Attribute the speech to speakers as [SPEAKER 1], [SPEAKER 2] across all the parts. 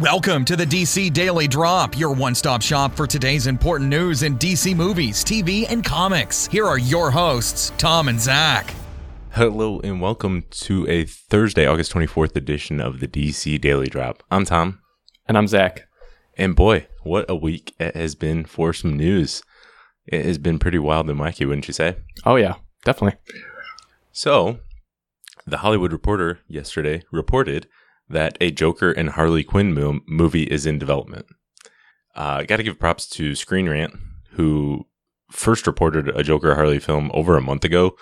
[SPEAKER 1] Welcome to the DC Daily Drop, your one stop shop for today's important news in DC movies, TV, and comics. Here are your hosts, Tom and Zach.
[SPEAKER 2] Hello and welcome to a Thursday, August 24th edition of the DC Daily Drop. I'm Tom.
[SPEAKER 3] And I'm Zach.
[SPEAKER 2] And boy, what a week it has been for some news. It has been pretty wild and wacky, wouldn't you say?
[SPEAKER 3] Oh, yeah, definitely.
[SPEAKER 2] So, the Hollywood Reporter yesterday reported that a Joker and Harley Quinn mo- movie is in development. Uh, I Got to give props to Screen Rant, who first reported a Joker Harley film over a month ago,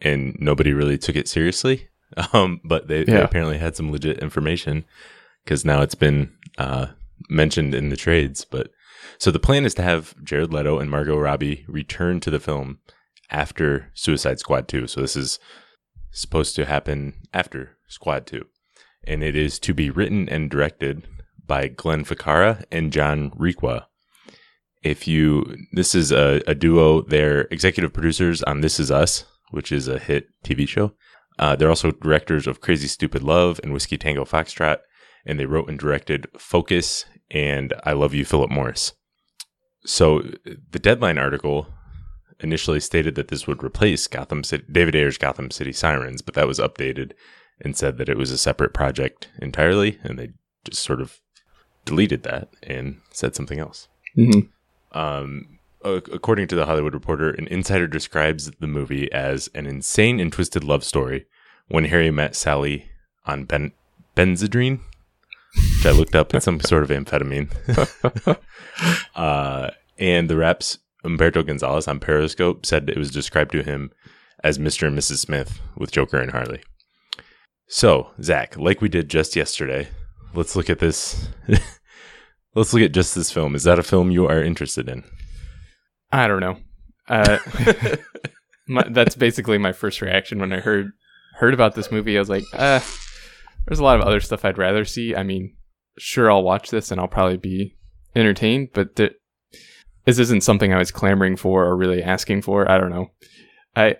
[SPEAKER 2] and nobody really took it seriously. Um, but they, yeah. they, apparently had some legit information because now it's been uh, mentioned in the trades. But so the plan is to have Jared Leto and Margot Robbie return to the film after Suicide Squad 2. So this is supposed to happen after Squad 2 and it is to be written and directed by Glenn Ficarra and John Requa. If you, this is a, a duo. They're executive producers on This Is Us, which is a hit TV show. Uh, they're also directors of Crazy Stupid Love and Whiskey Tango Foxtrot, and they wrote and directed Focus and I Love You, Philip Morris. So the Deadline article initially stated that this would replace Gotham City, David Ayer's Gotham City Sirens, but that was updated and said that it was a separate project entirely, and they just sort of deleted that and said something else. Mm-hmm. Um, according to the Hollywood Reporter, an insider describes the movie as an insane and twisted love story when Harry met Sally on ben- Benzedrine, which I looked up as some sort of amphetamine. uh, and the reps Umberto Gonzalez on Periscope said it was described to him as Mr. and Mrs. Smith with Joker and Harley. So, Zach, like we did just yesterday, let's look at this. let's look at just this film. Is that a film you are interested in?
[SPEAKER 3] I don't know. Uh, my, that's basically my first reaction when I heard heard about this movie. I was like, uh, there's a lot of other stuff I'd rather see. I mean, sure, I'll watch this and I'll probably be entertained, but th- this isn't something I was clamoring for or really asking for. I don't know. I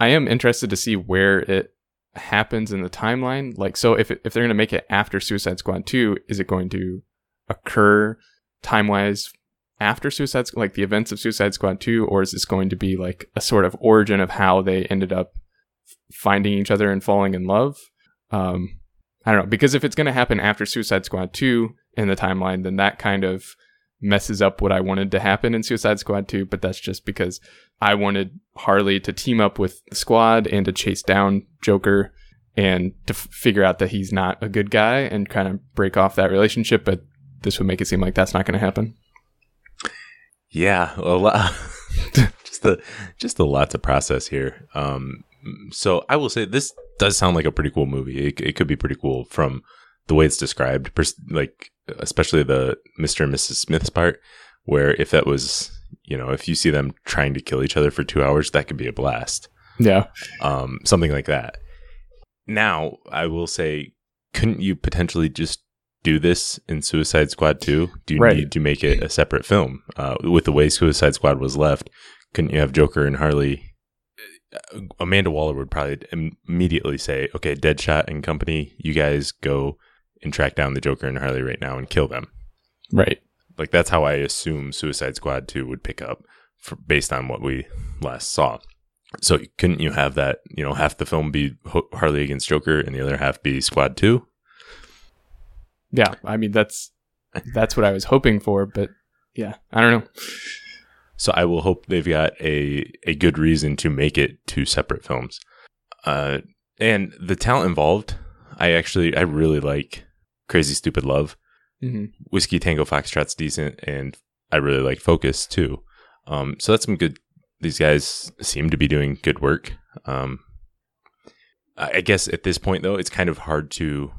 [SPEAKER 3] I am interested to see where it happens in the timeline? Like, so if, if they're going to make it after Suicide Squad 2, is it going to occur time wise after Suicide, like the events of Suicide Squad 2, or is this going to be like a sort of origin of how they ended up finding each other and falling in love? Um, I don't know, because if it's going to happen after Suicide Squad 2 in the timeline, then that kind of messes up what I wanted to happen in Suicide Squad 2, but that's just because I wanted Harley to team up with the squad and to chase down Joker and to f- figure out that he's not a good guy and kind of break off that relationship, but this would make it seem like that's not going to happen.
[SPEAKER 2] Yeah, a lot. just a just a lot to process here. Um, so I will say this does sound like a pretty cool movie. It, it could be pretty cool from the way it's described, like especially the Mr. and Mrs. Smith's part, where if that was, you know, if you see them trying to kill each other for two hours, that could be a blast.
[SPEAKER 3] Yeah.
[SPEAKER 2] Um, something like that. Now, I will say, couldn't you potentially just do this in Suicide Squad 2? Do you right. need to make it a separate film? Uh, with the way Suicide Squad was left, couldn't you have Joker and Harley? Uh, Amanda Waller would probably immediately say, okay, Deadshot and company, you guys go and track down the Joker and Harley right now and kill them.
[SPEAKER 3] Right.
[SPEAKER 2] Like that's how I assume Suicide Squad 2 would pick up for, based on what we last saw. So couldn't you have that, you know, half the film be Harley against Joker and the other half be Squad 2?
[SPEAKER 3] Yeah, I mean that's that's what I was hoping for, but yeah, I don't know.
[SPEAKER 2] So I will hope they've got a a good reason to make it two separate films. Uh and the talent involved, I actually I really like Crazy Stupid Love. Mm-hmm. Whiskey Tango Foxtrot's decent, and I really like Focus too. Um, so that's some good. These guys seem to be doing good work. Um, I guess at this point though, it's kind of hard to.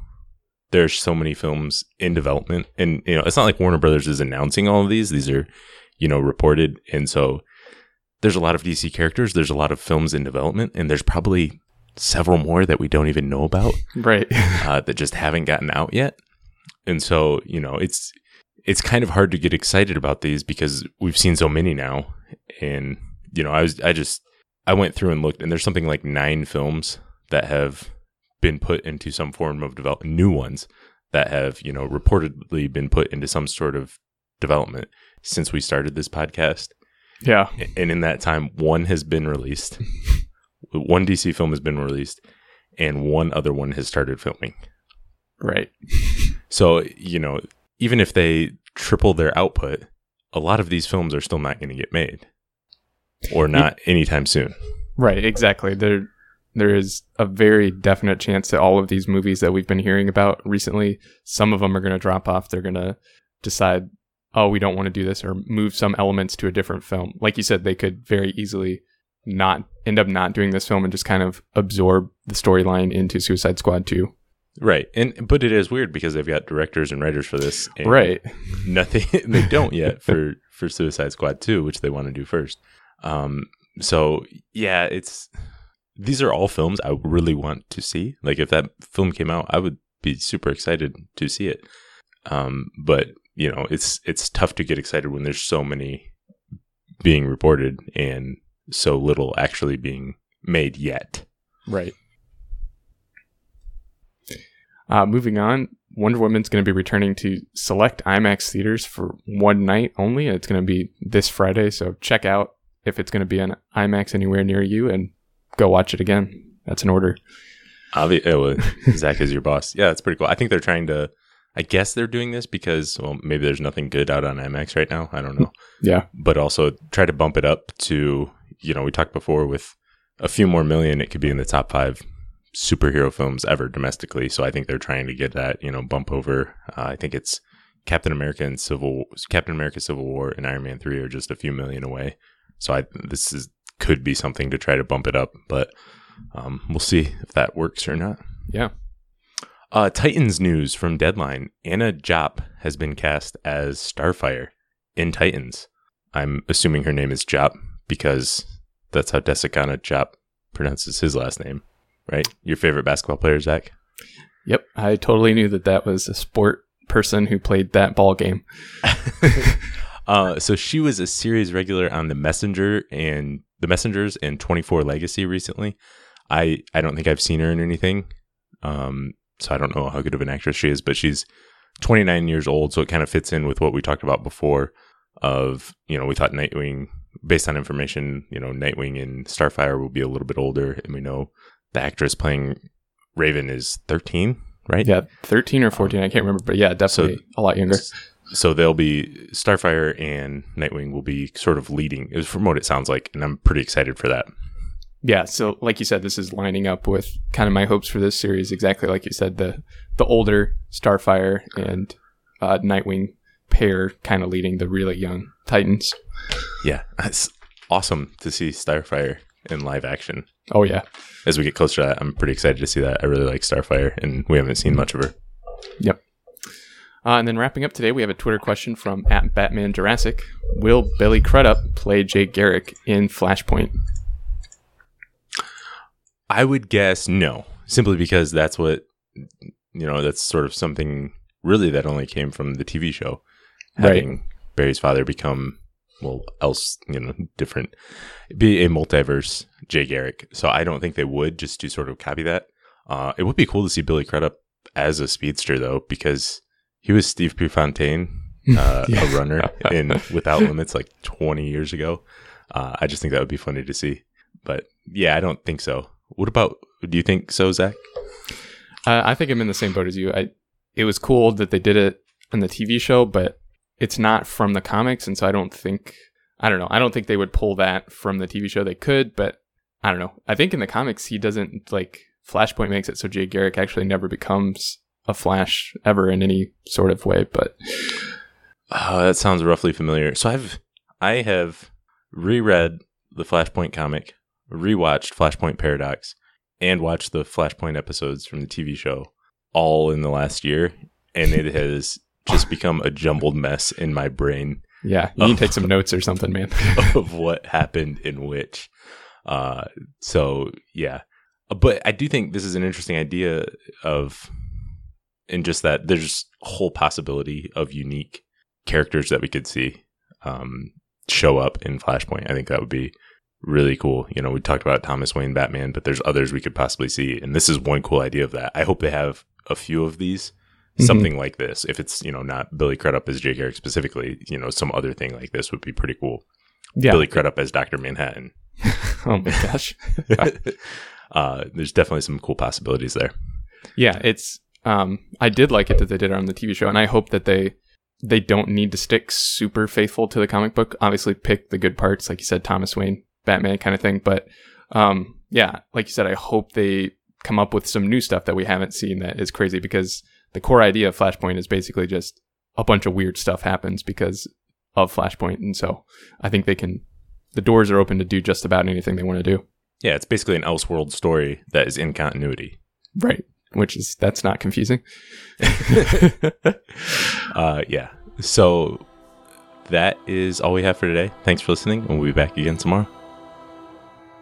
[SPEAKER 2] There's so many films in development, and you know it's not like Warner Brothers is announcing all of these. These are, you know, reported, and so there's a lot of DC characters. There's a lot of films in development, and there's probably several more that we don't even know about,
[SPEAKER 3] right?
[SPEAKER 2] uh, that just haven't gotten out yet. And so, you know, it's it's kind of hard to get excited about these because we've seen so many now. And you know, I was I just I went through and looked, and there's something like nine films that have been put into some form of development, new ones that have, you know, reportedly been put into some sort of development since we started this podcast.
[SPEAKER 3] Yeah.
[SPEAKER 2] And in that time, one has been released. one DC film has been released and one other one has started filming.
[SPEAKER 3] Right.
[SPEAKER 2] So, you know, even if they triple their output, a lot of these films are still not going to get made or not anytime soon.
[SPEAKER 3] Right, exactly. There there is a very definite chance that all of these movies that we've been hearing about recently, some of them are going to drop off. They're going to decide, "Oh, we don't want to do this," or move some elements to a different film. Like you said, they could very easily not end up not doing this film and just kind of absorb the storyline into Suicide Squad 2.
[SPEAKER 2] Right. And but it is weird because they've got directors and writers for this. and
[SPEAKER 3] Right.
[SPEAKER 2] Nothing they don't yet for for Suicide Squad 2, which they want to do first. Um so yeah, it's these are all films I really want to see. Like if that film came out, I would be super excited to see it. Um but, you know, it's it's tough to get excited when there's so many being reported and so little actually being made yet.
[SPEAKER 3] Right. Uh, moving on, Wonder Woman's going to be returning to select IMAX theaters for one night only. It's going to be this Friday, so check out if it's going to be on IMAX anywhere near you and go watch it again. That's an order.
[SPEAKER 2] Obvi- oh, well, Zach is your boss. Yeah, that's pretty cool. I think they're trying to. I guess they're doing this because, well, maybe there's nothing good out on IMAX right now. I don't know,
[SPEAKER 3] Yeah.
[SPEAKER 2] but also try to bump it up to. You know, we talked before with a few more million, it could be in the top five superhero films ever domestically. So I think they're trying to get that. You know, bump over. Uh, I think it's Captain America and Civil Captain America Civil War and Iron Man three are just a few million away. So I this is could be something to try to bump it up, but um, we'll see if that works or not.
[SPEAKER 3] Yeah.
[SPEAKER 2] Uh, Titans news from Deadline. Anna Diop has been cast as Starfire in Titans. I'm assuming her name is Jop because that's how DeSagana Diop pronounces his last name, right? Your favorite basketball player, Zach?
[SPEAKER 3] Yep. I totally knew that that was a sport person who played that ball game.
[SPEAKER 2] uh, so she was a series regular on The Messenger and The Messengers and 24 Legacy recently. I, I don't think I've seen her in anything. Um, so I don't know how good of an actress she is, but she's 29 years old. So it kind of fits in with what we talked about before of, you know, we thought Nightwing, based on information, you know, Nightwing and Starfire will be a little bit older. And we know the actress playing Raven is 13, right?
[SPEAKER 3] Yeah, 13 or 14, I can't remember, but yeah, definitely a lot younger.
[SPEAKER 2] So they'll be Starfire and Nightwing will be sort of leading, is from what it sounds like, and I'm pretty excited for that.
[SPEAKER 3] Yeah, so like you said, this is lining up with kind of my hopes for this series. Exactly like you said, the the older Starfire and uh, Nightwing pair kind of leading the really young Titans.
[SPEAKER 2] Yeah, it's awesome to see Starfire in live action.
[SPEAKER 3] Oh yeah,
[SPEAKER 2] As we get closer to that, I'm pretty excited to see that. I really like Starfire, and we haven't seen much of her.
[SPEAKER 3] yep. Uh, and then wrapping up today, we have a Twitter question from at Batman Jurassic. Will Billy Crudup play Jay Garrick in Flashpoint?
[SPEAKER 2] I would guess no, simply because that's what you know. That's sort of something really that only came from the TV show,
[SPEAKER 3] Right.
[SPEAKER 2] having Barry's father become well, else you know, different, be a multiverse Jay Garrick. So I don't think they would just to sort of copy that. Uh, it would be cool to see Billy Crudup as a speedster though, because he was Steve Prefontaine, uh,
[SPEAKER 3] Yeah.
[SPEAKER 2] a runner in Without Limits like 20 years ago. Uh, I just think that would be funny to see. But yeah, I don't think so. What about? Do you think so, Zach?
[SPEAKER 3] Uh, I think I'm in the same boat as you. I it was cool that they did it in the TV show, but it's not from the comics, and so I don't think I don't know. I don't think they would pull that from the TV show. They could, but I don't know. I think in the comics he doesn't like Flashpoint makes it so Jay Garrick actually never becomes a Flash ever in any sort of way. But
[SPEAKER 2] Oh, that sounds roughly familiar. So I've I have reread the Flashpoint comic, rewatched Flashpoint Paradox, and watched the Flashpoint episodes from the TV show all in the last year, and it has just become a jumbled mess in my brain
[SPEAKER 3] yeah, you need to take some notes or something, man.
[SPEAKER 2] of what happened in which. Uh, so yeah, but I do think this is an interesting idea of, in just that there's whole possibility of unique characters that we could see um, show up in Flashpoint. I think that would be really cool. You know, we talked about Thomas Wayne Batman, but there's others we could possibly see, and this is one cool idea of that. I hope they have a few of these
[SPEAKER 3] Mhm.
[SPEAKER 2] something like this. If it's you know not Billy Crudup as Jay Garrick specifically, you know some other thing like this would be pretty cool.
[SPEAKER 3] Yeah.
[SPEAKER 2] Billy Crudup as Doctor Manhattan.
[SPEAKER 3] oh my gosh.
[SPEAKER 2] uh, there's definitely some cool possibilities there.
[SPEAKER 3] Yeah, it's um I did like it that they did it on the TV show and I hope that they they don't need to stick super faithful to the comic book. Obviously pick the good parts like you said Thomas Wayne, Batman kind of thing, but um yeah, like you said I hope they come up with some new stuff that we haven't seen that is crazy because the core idea of Flashpoint is basically just a bunch of weird stuff happens because of Flashpoint and so I think they can the doors are open to do just about anything they want to do.
[SPEAKER 2] Yeah, it's basically an Elseworld story that is in continuity.
[SPEAKER 3] Right. Which is that's not confusing.
[SPEAKER 2] Uh, yeah. So that is all we have for today. Thanks for listening, and we'll be back again tomorrow.